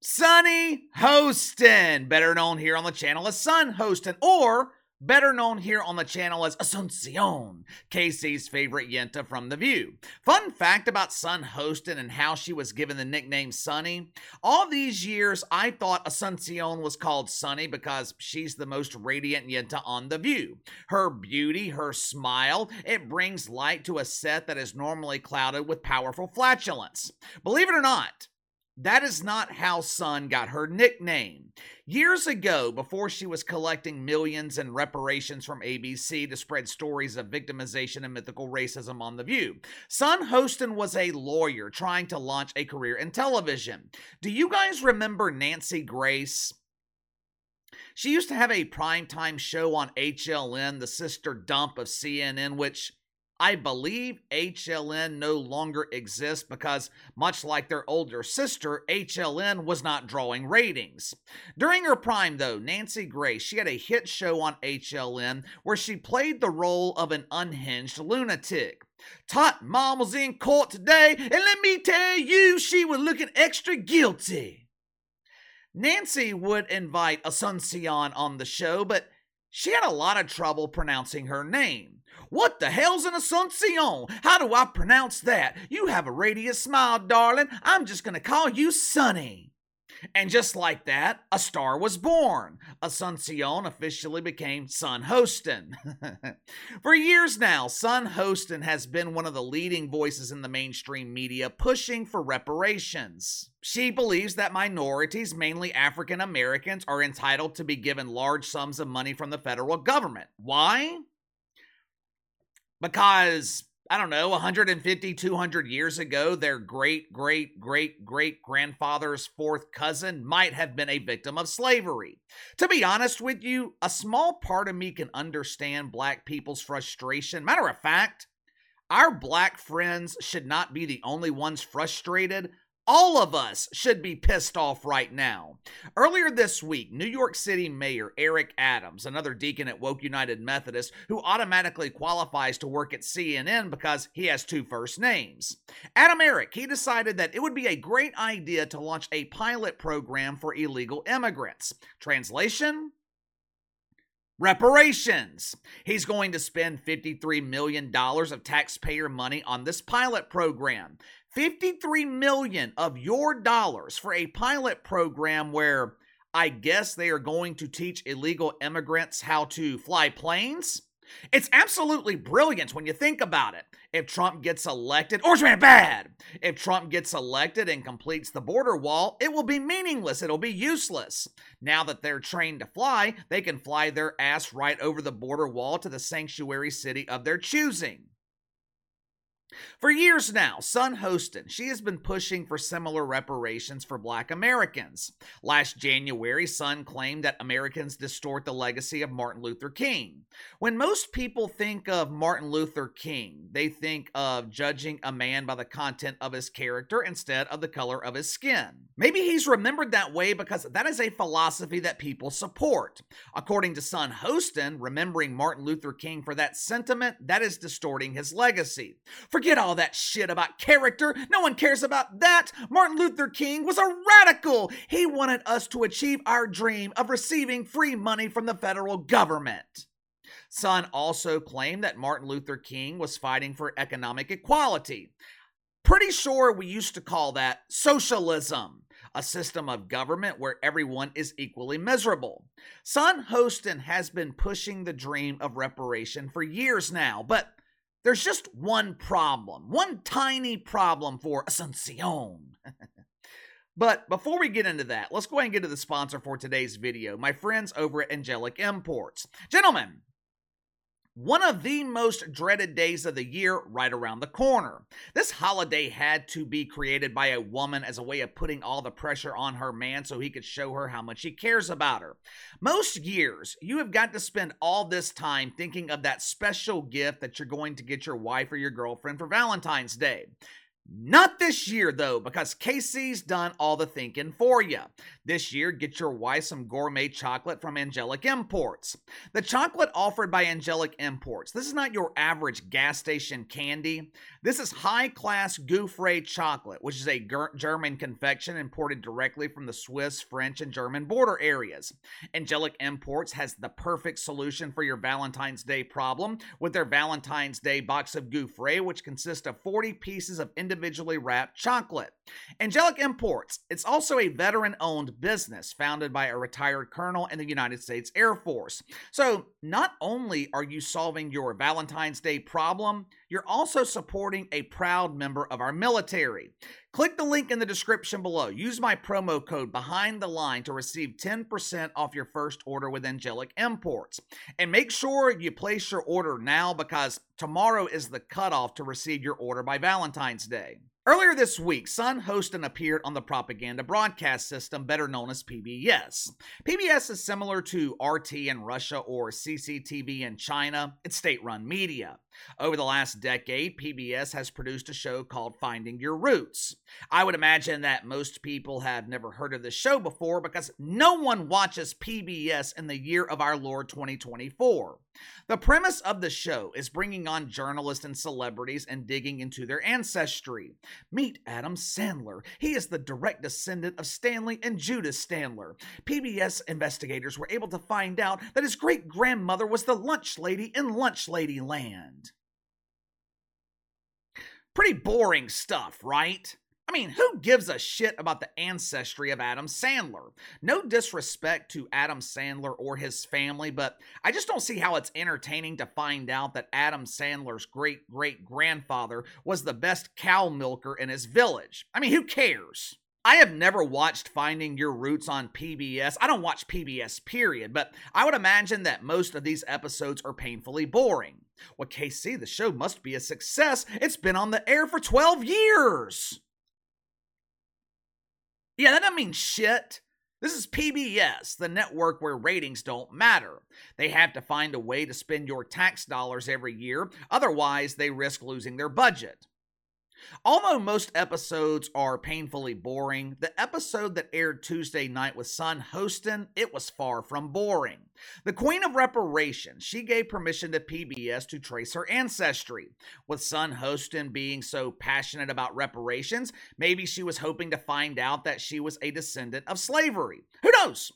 Sunny Hostin, better known here on the channel as Sun Hostin, or better known here on the channel as Asuncion, KC's favorite Yenta from The View. Fun fact about Sun Hostin and how she was given the nickname Sunny. All these years, I thought Asuncion was called Sunny because she's the most radiant Yenta on The View. Her beauty, her smile, it brings light to a set that is normally clouded with powerful flatulence. Believe it or not, that is not how Sun got her nickname. Years ago, before she was collecting millions in reparations from ABC to spread stories of victimization and mythical racism on The View, Sun Hostin was a lawyer trying to launch a career in television. Do you guys remember Nancy Grace? She used to have a primetime show on HLN, the sister dump of CNN, which I believe HLN no longer exists because, much like their older sister, HLN was not drawing ratings. During her prime, though, Nancy Grace, she had a hit show on HLN where she played the role of an unhinged lunatic. Tot mom was in court today, and let me tell you, she was looking extra guilty. Nancy would invite Asuncion on the show, but she had a lot of trouble pronouncing her name. What the hell's an Asuncion? How do I pronounce that? You have a radiant smile, darling. I'm just gonna call you Sunny. And just like that, a star was born. Asuncion officially became Sun Hostin. For years now, Sun Hostin has been one of the leading voices in the mainstream media pushing for reparations. She believes that minorities, mainly African Americans, are entitled to be given large sums of money from the federal government. Why? because I don't know, 150, 200 years ago, their great, great, great, great grandfather's fourth cousin might have been a victim of slavery. To be honest with you, a small part of me can understand black people's frustration. Matter of fact, our black friends should not be the only ones frustrated all of us should be pissed off right now. Earlier this week, New York City Mayor Eric Adams, another deacon at Woke United Methodist, who automatically qualifies to work at CNN because he has two first names. Adam Eric, he decided that it would be a great idea to launch a pilot program for illegal immigrants. Translation? Reparations. He's going to spend $53 million of taxpayer money on this pilot program. 53 million of your dollars for a pilot program where I guess they are going to teach illegal immigrants how to fly planes. It's absolutely brilliant when you think about it. If Trump gets elected, or it's bad. If Trump gets elected and completes the border wall, it will be meaningless. It'll be useless. Now that they're trained to fly, they can fly their ass right over the border wall to the sanctuary city of their choosing. For years now, Sun Hostin, she has been pushing for similar reparations for black Americans. Last January, Sun claimed that Americans distort the legacy of Martin Luther King. When most people think of Martin Luther King, they think of judging a man by the content of his character instead of the color of his skin. Maybe he's remembered that way because that is a philosophy that people support. According to Sun Hostin, remembering Martin Luther King for that sentiment, that is distorting his legacy. For Forget all that shit about character. No one cares about that. Martin Luther King was a radical. He wanted us to achieve our dream of receiving free money from the federal government. Sun also claimed that Martin Luther King was fighting for economic equality. Pretty sure we used to call that socialism, a system of government where everyone is equally miserable. Sun Hostin has been pushing the dream of reparation for years now, but there's just one problem, one tiny problem for Asuncion. but before we get into that, let's go ahead and get to the sponsor for today's video, my friends over at Angelic Imports. Gentlemen, one of the most dreaded days of the year right around the corner. This holiday had to be created by a woman as a way of putting all the pressure on her man so he could show her how much he cares about her. Most years, you have got to spend all this time thinking of that special gift that you're going to get your wife or your girlfriend for Valentine's Day. Not this year, though, because KC's done all the thinking for you. This year, get your wife some gourmet chocolate from Angelic Imports. The chocolate offered by Angelic Imports. This is not your average gas station candy. This is high class Goufrais chocolate, which is a German confection imported directly from the Swiss, French, and German border areas. Angelic Imports has the perfect solution for your Valentine's Day problem with their Valentine's Day box of Goufrais, which consists of 40 pieces of individual individually wrapped chocolate. Angelic Imports, it's also a veteran owned business founded by a retired colonel in the United States Air Force. So, not only are you solving your Valentine's Day problem, you're also supporting a proud member of our military. Click the link in the description below. Use my promo code behind the line to receive 10% off your first order with Angelic Imports. And make sure you place your order now because tomorrow is the cutoff to receive your order by Valentine's Day. Earlier this week, Sun Hostin appeared on the propaganda broadcast system, better known as PBS. PBS is similar to RT in Russia or CCTV in China. It's state run media. Over the last decade, PBS has produced a show called Finding Your Roots. I would imagine that most people have never heard of this show before because no one watches PBS in the year of our Lord 2024. The premise of the show is bringing on journalists and celebrities and digging into their ancestry. Meet Adam Sandler. He is the direct descendant of Stanley and Judith Sandler. PBS investigators were able to find out that his great grandmother was the lunch lady in Lunch Lady Land. Pretty boring stuff, right? I mean, who gives a shit about the ancestry of Adam Sandler? No disrespect to Adam Sandler or his family, but I just don't see how it's entertaining to find out that Adam Sandler's great great grandfather was the best cow milker in his village. I mean, who cares? I have never watched Finding Your Roots on PBS. I don't watch PBS, period, but I would imagine that most of these episodes are painfully boring. Well, KC, the show must be a success. It's been on the air for 12 years. Yeah, that doesn't mean shit. This is PBS, the network where ratings don't matter. They have to find a way to spend your tax dollars every year, otherwise, they risk losing their budget. Although most episodes are painfully boring, the episode that aired Tuesday night with Sun Hostin, it was far from boring. The Queen of Reparations, she gave permission to PBS to trace her ancestry. With Sun Hostin being so passionate about reparations, maybe she was hoping to find out that she was a descendant of slavery. Who knows?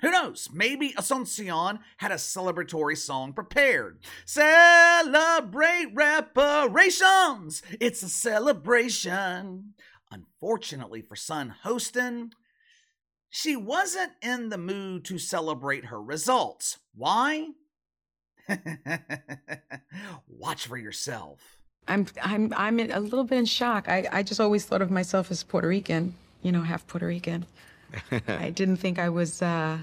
Who knows? Maybe Asuncion had a celebratory song prepared. Celebrate reparations! It's a celebration. Unfortunately for Sun Hostin, she wasn't in the mood to celebrate her results. Why? Watch for yourself. I'm I'm I'm a little bit in shock. I, I just always thought of myself as Puerto Rican, you know, half Puerto Rican. I didn't think I was. Uh,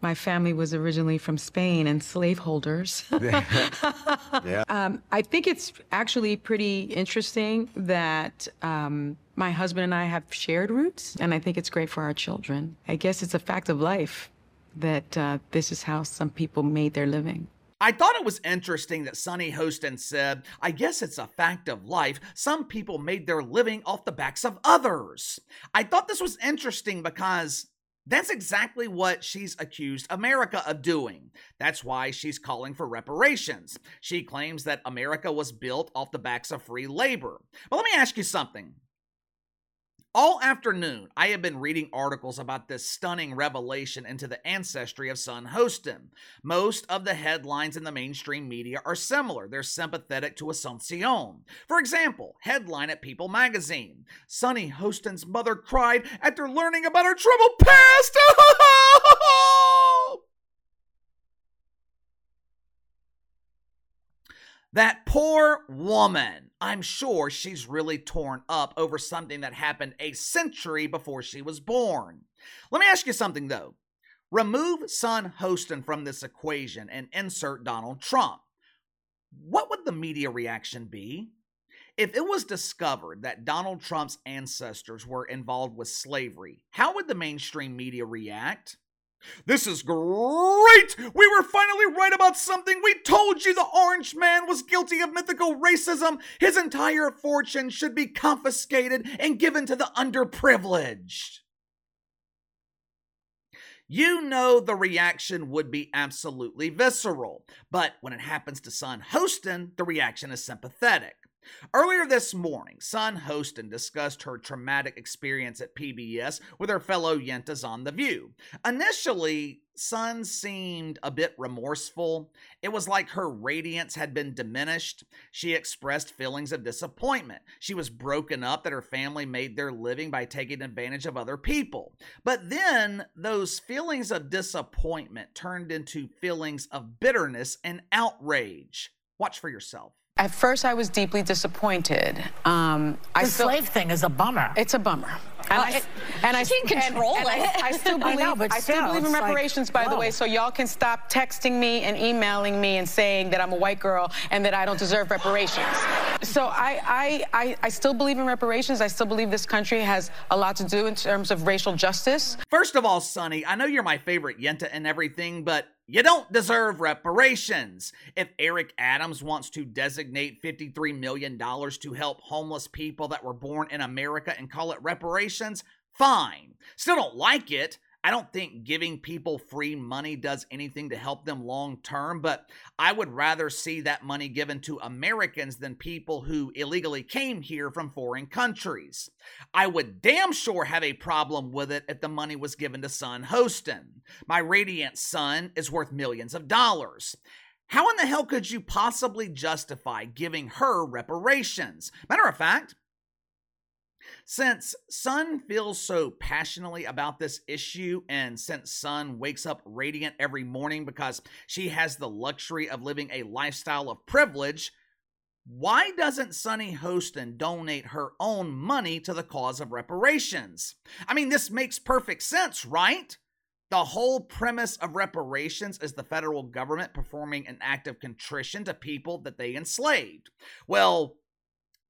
my family was originally from Spain and slaveholders. yeah. Um, I think it's actually pretty interesting that um, my husband and I have shared roots, and I think it's great for our children. I guess it's a fact of life that uh, this is how some people made their living. I thought it was interesting that Sunny Hostin said, I guess it's a fact of life. Some people made their living off the backs of others. I thought this was interesting because that's exactly what she's accused America of doing. That's why she's calling for reparations. She claims that America was built off the backs of free labor. But let me ask you something. All afternoon, I have been reading articles about this stunning revelation into the ancestry of Sun Hostin. Most of the headlines in the mainstream media are similar. They're sympathetic to Asuncion. For example, headline at People magazine Sunny Hostin's mother cried after learning about her troubled past. That poor woman. I'm sure she's really torn up over something that happened a century before she was born. Let me ask you something though. Remove Sun Hostin from this equation and insert Donald Trump. What would the media reaction be? If it was discovered that Donald Trump's ancestors were involved with slavery, how would the mainstream media react? This is great! We were finally right about something. We told you the orange man was guilty of mythical racism. His entire fortune should be confiscated and given to the underprivileged. You know the reaction would be absolutely visceral, but when it happens to Sun Hostin, the reaction is sympathetic. Earlier this morning, Sun Hostin discussed her traumatic experience at PBS with her fellow Yentas on The View. Initially, Sun seemed a bit remorseful. It was like her radiance had been diminished. She expressed feelings of disappointment. She was broken up that her family made their living by taking advantage of other people. But then those feelings of disappointment turned into feelings of bitterness and outrage. Watch for yourself. At first, I was deeply disappointed. Um, the I slave thing is a bummer. It's a bummer. And Well, I, it- and I can't and- control and I- it. I, still I believe. know, I still still, believe in it's like, reparations, by the way. So y'all can stop texting me and emailing me and saying that I'm a white girl and that I don't deserve reparations. So I, I, I, still believe in reparations. I still believe this country has a lot to do in terms of racial justice. First of all, Sunny, I know you're my favorite Yenta and everything, but you don't deserve reparations. If Eric Adams wants to designate $53 million to help homeless people that were born in America and call it reparations, fine. Still don't like it. I don't think giving people free money does anything to help them long term, but I would rather see that money given to Americans than people who illegally came here from foreign countries. I would damn sure have a problem with it if the money was given to Sun Hostin. My radiant Sun is worth millions of dollars. How in the hell could you possibly justify giving her reparations? Matter of fact, since Sun feels so passionately about this issue, and since Sun wakes up radiant every morning because she has the luxury of living a lifestyle of privilege, why doesn't Sunny Hostin donate her own money to the cause of reparations? I mean, this makes perfect sense, right? The whole premise of reparations is the federal government performing an act of contrition to people that they enslaved. Well,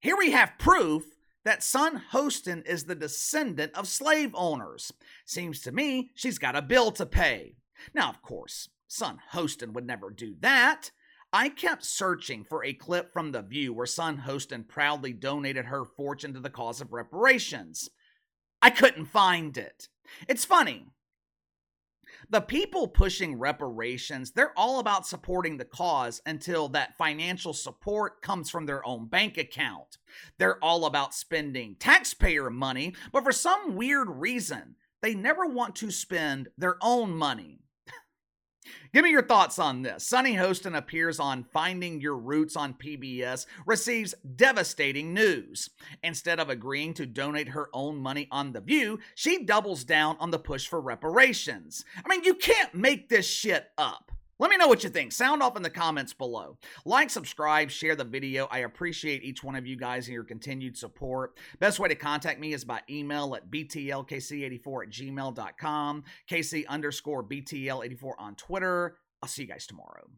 here we have proof that Sun Hostin is the descendant of slave owners. Seems to me she's got a bill to pay. Now, of course, Sun Hostin would never do that. I kept searching for a clip from The View where Sun Hostin proudly donated her fortune to the cause of reparations. I couldn't find it. It's funny. The people pushing reparations, they're all about supporting the cause until that financial support comes from their own bank account. They're all about spending taxpayer money, but for some weird reason, they never want to spend their own money. Give me your thoughts on this. Sunny Hostin appears on Finding Your Roots on PBS, receives devastating news. Instead of agreeing to donate her own money on The View, she doubles down on the push for reparations. I mean, you can't make this shit up. Let me know what you think. Sound off in the comments below. Like, subscribe, share the video. I appreciate each one of you guys and your continued support. Best way to contact me is by email at btlkc84 at gmail.com, kc underscore btl84 on Twitter. I'll see you guys tomorrow.